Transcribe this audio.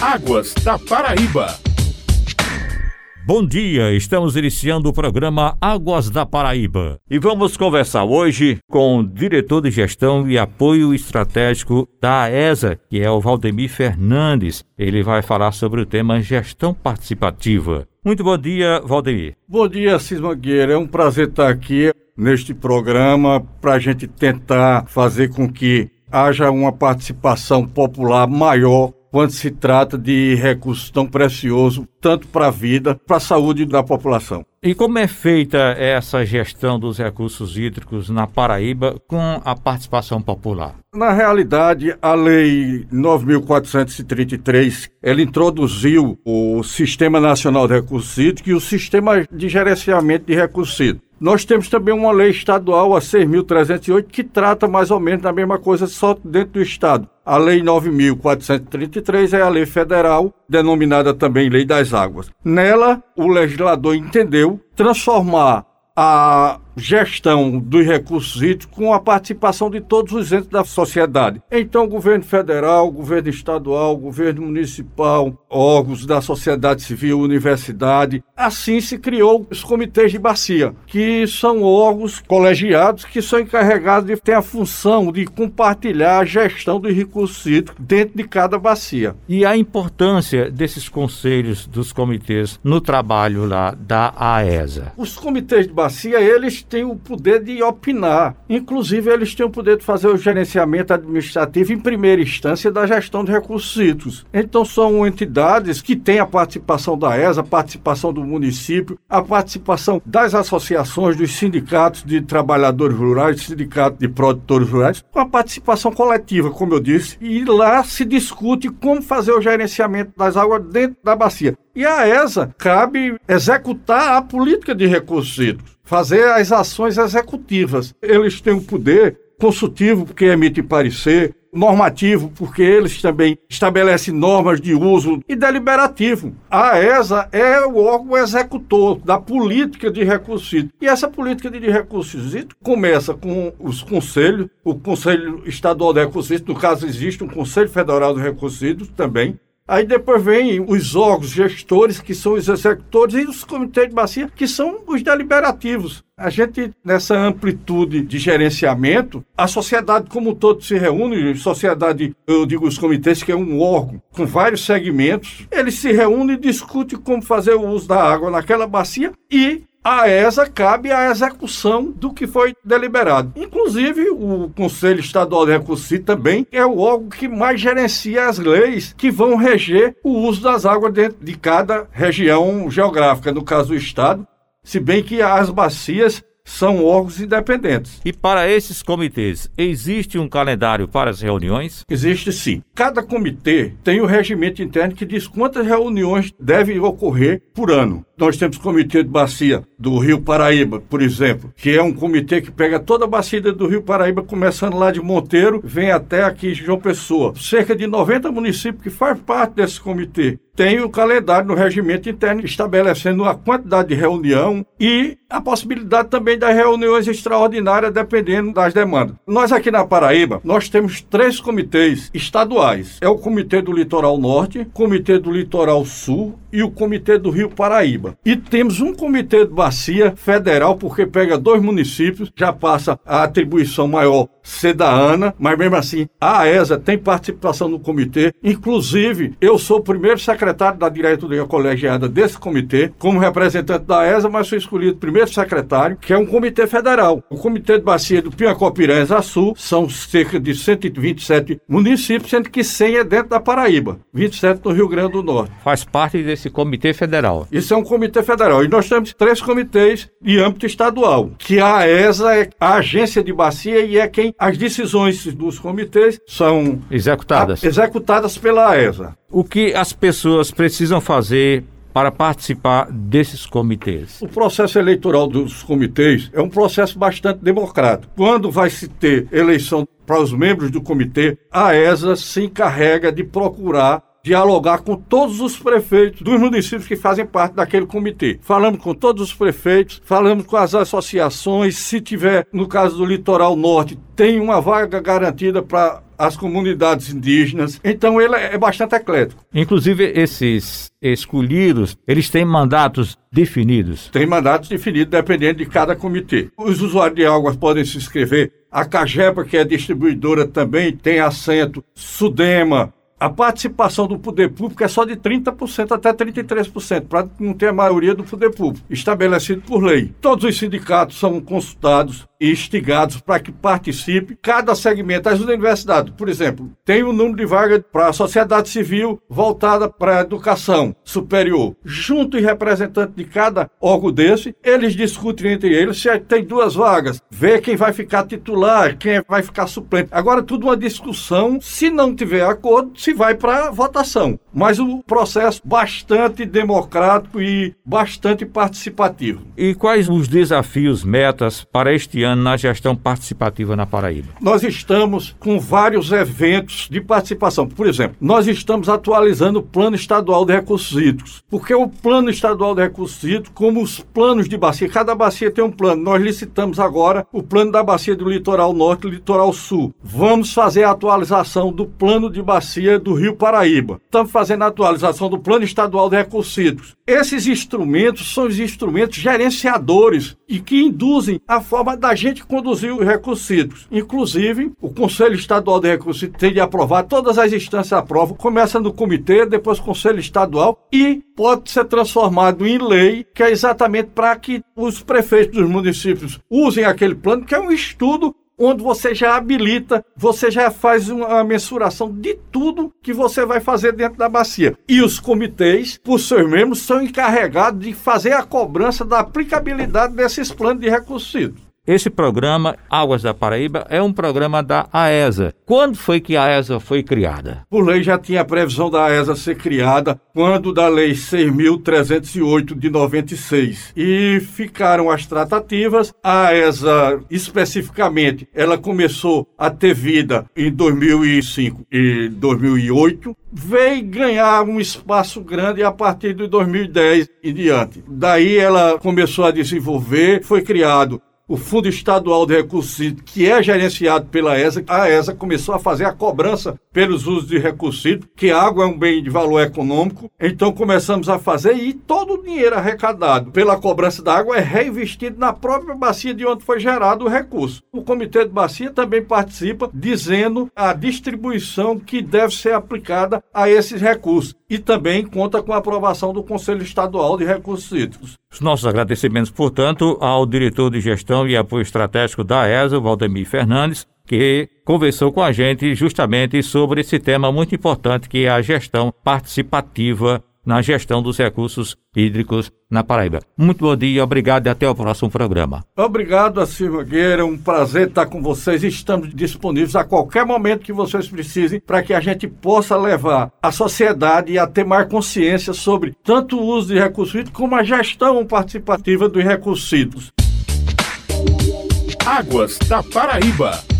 Águas da Paraíba. Bom dia, estamos iniciando o programa Águas da Paraíba e vamos conversar hoje com o diretor de gestão e apoio estratégico da AESA, que é o Valdemir Fernandes. Ele vai falar sobre o tema gestão participativa. Muito bom dia, Valdemir. Bom dia, Cisma Gueira. É um prazer estar aqui neste programa para a gente tentar fazer com que haja uma participação popular maior quando se trata de recursos tão preciosos, tanto para a vida, para a saúde da população. E como é feita essa gestão dos recursos hídricos na Paraíba com a participação popular? Na realidade, a Lei 9.433, ela introduziu o Sistema Nacional de Recursos Hídricos e o Sistema de Gerenciamento de Recursos Hídricos. Nós temos também uma lei estadual, a 6.308, que trata mais ou menos da mesma coisa, só dentro do Estado. A Lei 9.433 é a lei federal, denominada também Lei das Águas. Nela, o legislador entendeu transformar a gestão dos recursos hídricos com a participação de todos os entes da sociedade. Então, governo federal, governo estadual, governo municipal, órgãos da sociedade civil, universidade. Assim se criou os comitês de bacia, que são órgãos colegiados que são encarregados de ter a função de compartilhar a gestão dos recursos hídricos dentro de cada bacia. E a importância desses conselhos dos comitês no trabalho lá da AESA? Os comitês de bacia, eles têm o poder de opinar. Inclusive, eles têm o poder de fazer o gerenciamento administrativo em primeira instância da gestão de recursos hídricos. Então, são entidades que têm a participação da ESA, a participação do município, a participação das associações, dos sindicatos de trabalhadores rurais, sindicatos de produtores rurais, com a participação coletiva, como eu disse, e lá se discute como fazer o gerenciamento das águas dentro da bacia. E a ESA cabe executar a política de recursos hídricos, fazer as ações executivas. Eles têm o poder consultivo, porque emite parecer, normativo, porque eles também estabelecem normas de uso, e deliberativo. A ESA é o órgão executor da política de recursos hídricos. E essa política de recursos hídricos começa com os conselhos, o Conselho Estadual de Recursos Hídricos, no caso existe um Conselho Federal de Recursos Hídricos também, Aí depois vem os órgãos gestores, que são os executores, e os comitês de bacia, que são os deliberativos. A gente, nessa amplitude de gerenciamento, a sociedade como um todo se reúne, sociedade, eu digo os comitês, que é um órgão com vários segmentos, eles se reúnem e discutem como fazer o uso da água naquela bacia e a ESA cabe a execução do que foi deliberado. Inclusive, o Conselho Estadual de Recursos também é o órgão que mais gerencia as leis que vão reger o uso das águas dentro de cada região geográfica, no caso do Estado, se bem que as bacias são órgãos independentes. E para esses comitês, existe um calendário para as reuniões? Existe sim. Cada comitê tem o um regimento interno que diz quantas reuniões devem ocorrer por ano. Nós temos o comitê de bacia do Rio Paraíba, por exemplo, que é um comitê que pega toda a bacia do Rio Paraíba, começando lá de Monteiro, vem até aqui João Pessoa. Cerca de 90 municípios que fazem parte desse comitê tem o calendário no regimento interno estabelecendo a quantidade de reunião e a possibilidade também das reuniões extraordinárias dependendo das demandas. Nós aqui na Paraíba, nós temos três comitês estaduais. É o Comitê do Litoral Norte, Comitê do Litoral Sul e o Comitê do Rio Paraíba. E temos um comitê de bacia federal, porque pega dois municípios, já passa a atribuição maior ser da ANA, mas mesmo assim a AESA tem participação no comitê. Inclusive, eu sou o primeiro secretário da diretoria colegiada desse comitê, como representante da AESA, mas fui escolhido primeiro secretário, que é um comitê federal. O Comitê de Bacia do Piacopiranhas Sul são cerca de 127 municípios, sendo que 100 é dentro da Paraíba, 27 no Rio Grande do Norte. Faz parte desse comitê federal. Isso é um comitê federal. E nós temos três comitês de âmbito estadual, que a AESA é a agência de bacia e é quem as decisões dos comitês são executadas, executadas pela AESA. O que as pessoas precisam fazer para participar desses comitês? O processo eleitoral dos comitês é um processo bastante democrático. Quando vai se ter eleição para os membros do comitê, a ESA se encarrega de procurar dialogar com todos os prefeitos dos municípios que fazem parte daquele comitê. Falamos com todos os prefeitos, falamos com as associações, se tiver, no caso do litoral norte, tem uma vaga garantida para as comunidades indígenas. Então ele é bastante eclético. Inclusive esses escolhidos, eles têm mandatos definidos. Tem mandatos definidos dependendo de cada comitê. Os usuários de águas podem se inscrever. A Cagepa, que é distribuidora, também tem assento. Sudema, a participação do poder público é só de 30% até 33%, para não ter a maioria do poder público, estabelecido por lei. Todos os sindicatos são consultados instigados para que participe cada segmento. As universidades, por exemplo, tem o um número de vagas para a sociedade civil voltada para a educação superior. Junto e representante de cada órgão desse, eles discutem entre eles se tem duas vagas, vê quem vai ficar titular, quem vai ficar suplente. Agora, tudo uma discussão. Se não tiver acordo, se vai para votação. Mas o processo bastante democrático e bastante participativo. E quais os desafios, metas para este ano na gestão participativa na Paraíba? Nós estamos com vários eventos de participação. Por exemplo, nós estamos atualizando o Plano Estadual de Recursos Hídricos. Porque o Plano Estadual de Recursos Hídricos, como os planos de bacia, cada bacia tem um plano. Nós licitamos agora o plano da bacia do Litoral Norte e Litoral Sul. Vamos fazer a atualização do plano de bacia do Rio Paraíba. Estamos fazendo a atualização do Plano Estadual de Recursos Hídricos. Esses instrumentos são os instrumentos gerenciadores e que induzem a forma da gente conduzir os recursos hídricos. Inclusive, o Conselho Estadual de Recursos Hídricos tem de aprovar, todas as instâncias aprovam, começa no comitê, depois Conselho Estadual e pode ser transformado em lei, que é exatamente para que os prefeitos dos municípios usem aquele plano, que é um estudo onde você já habilita, você já faz uma mensuração de tudo que você vai fazer dentro da bacia. E os comitês, por seus membros, são encarregados de fazer a cobrança da aplicabilidade desses planos de recursos. Esse programa, Águas da Paraíba, é um programa da AESA. Quando foi que a AESA foi criada? Por lei já tinha a previsão da AESA ser criada quando da Lei 6.308 de 96. E ficaram as tratativas. A AESA, especificamente, ela começou a ter vida em 2005 e 2008 veio ganhar um espaço grande a partir de 2010 e diante. Daí ela começou a desenvolver, foi criado o Fundo Estadual de Recursos que é gerenciado pela ESA, a ESA começou a fazer a cobrança pelos usos de recursos hídricos, que água é um bem de valor econômico, então começamos a fazer e todo o dinheiro arrecadado pela cobrança da água é reinvestido na própria bacia de onde foi gerado o recurso. O Comitê de Bacia também participa dizendo a distribuição que deve ser aplicada a esses recursos e também conta com a aprovação do Conselho Estadual de Recursos Hídricos. Os nossos agradecimentos, portanto, ao diretor de gestão e apoio estratégico da ESA, Valdemir Fernandes, que conversou com a gente justamente sobre esse tema muito importante que é a gestão participativa na gestão dos recursos hídricos na Paraíba. Muito bom dia, obrigado e até o próximo programa. Obrigado, Silva Gueira, um prazer estar com vocês. Estamos disponíveis a qualquer momento que vocês precisem para que a gente possa levar a sociedade a ter mais consciência sobre tanto o uso de recursos hídricos como a gestão participativa dos recursos hídricos. Águas da Paraíba.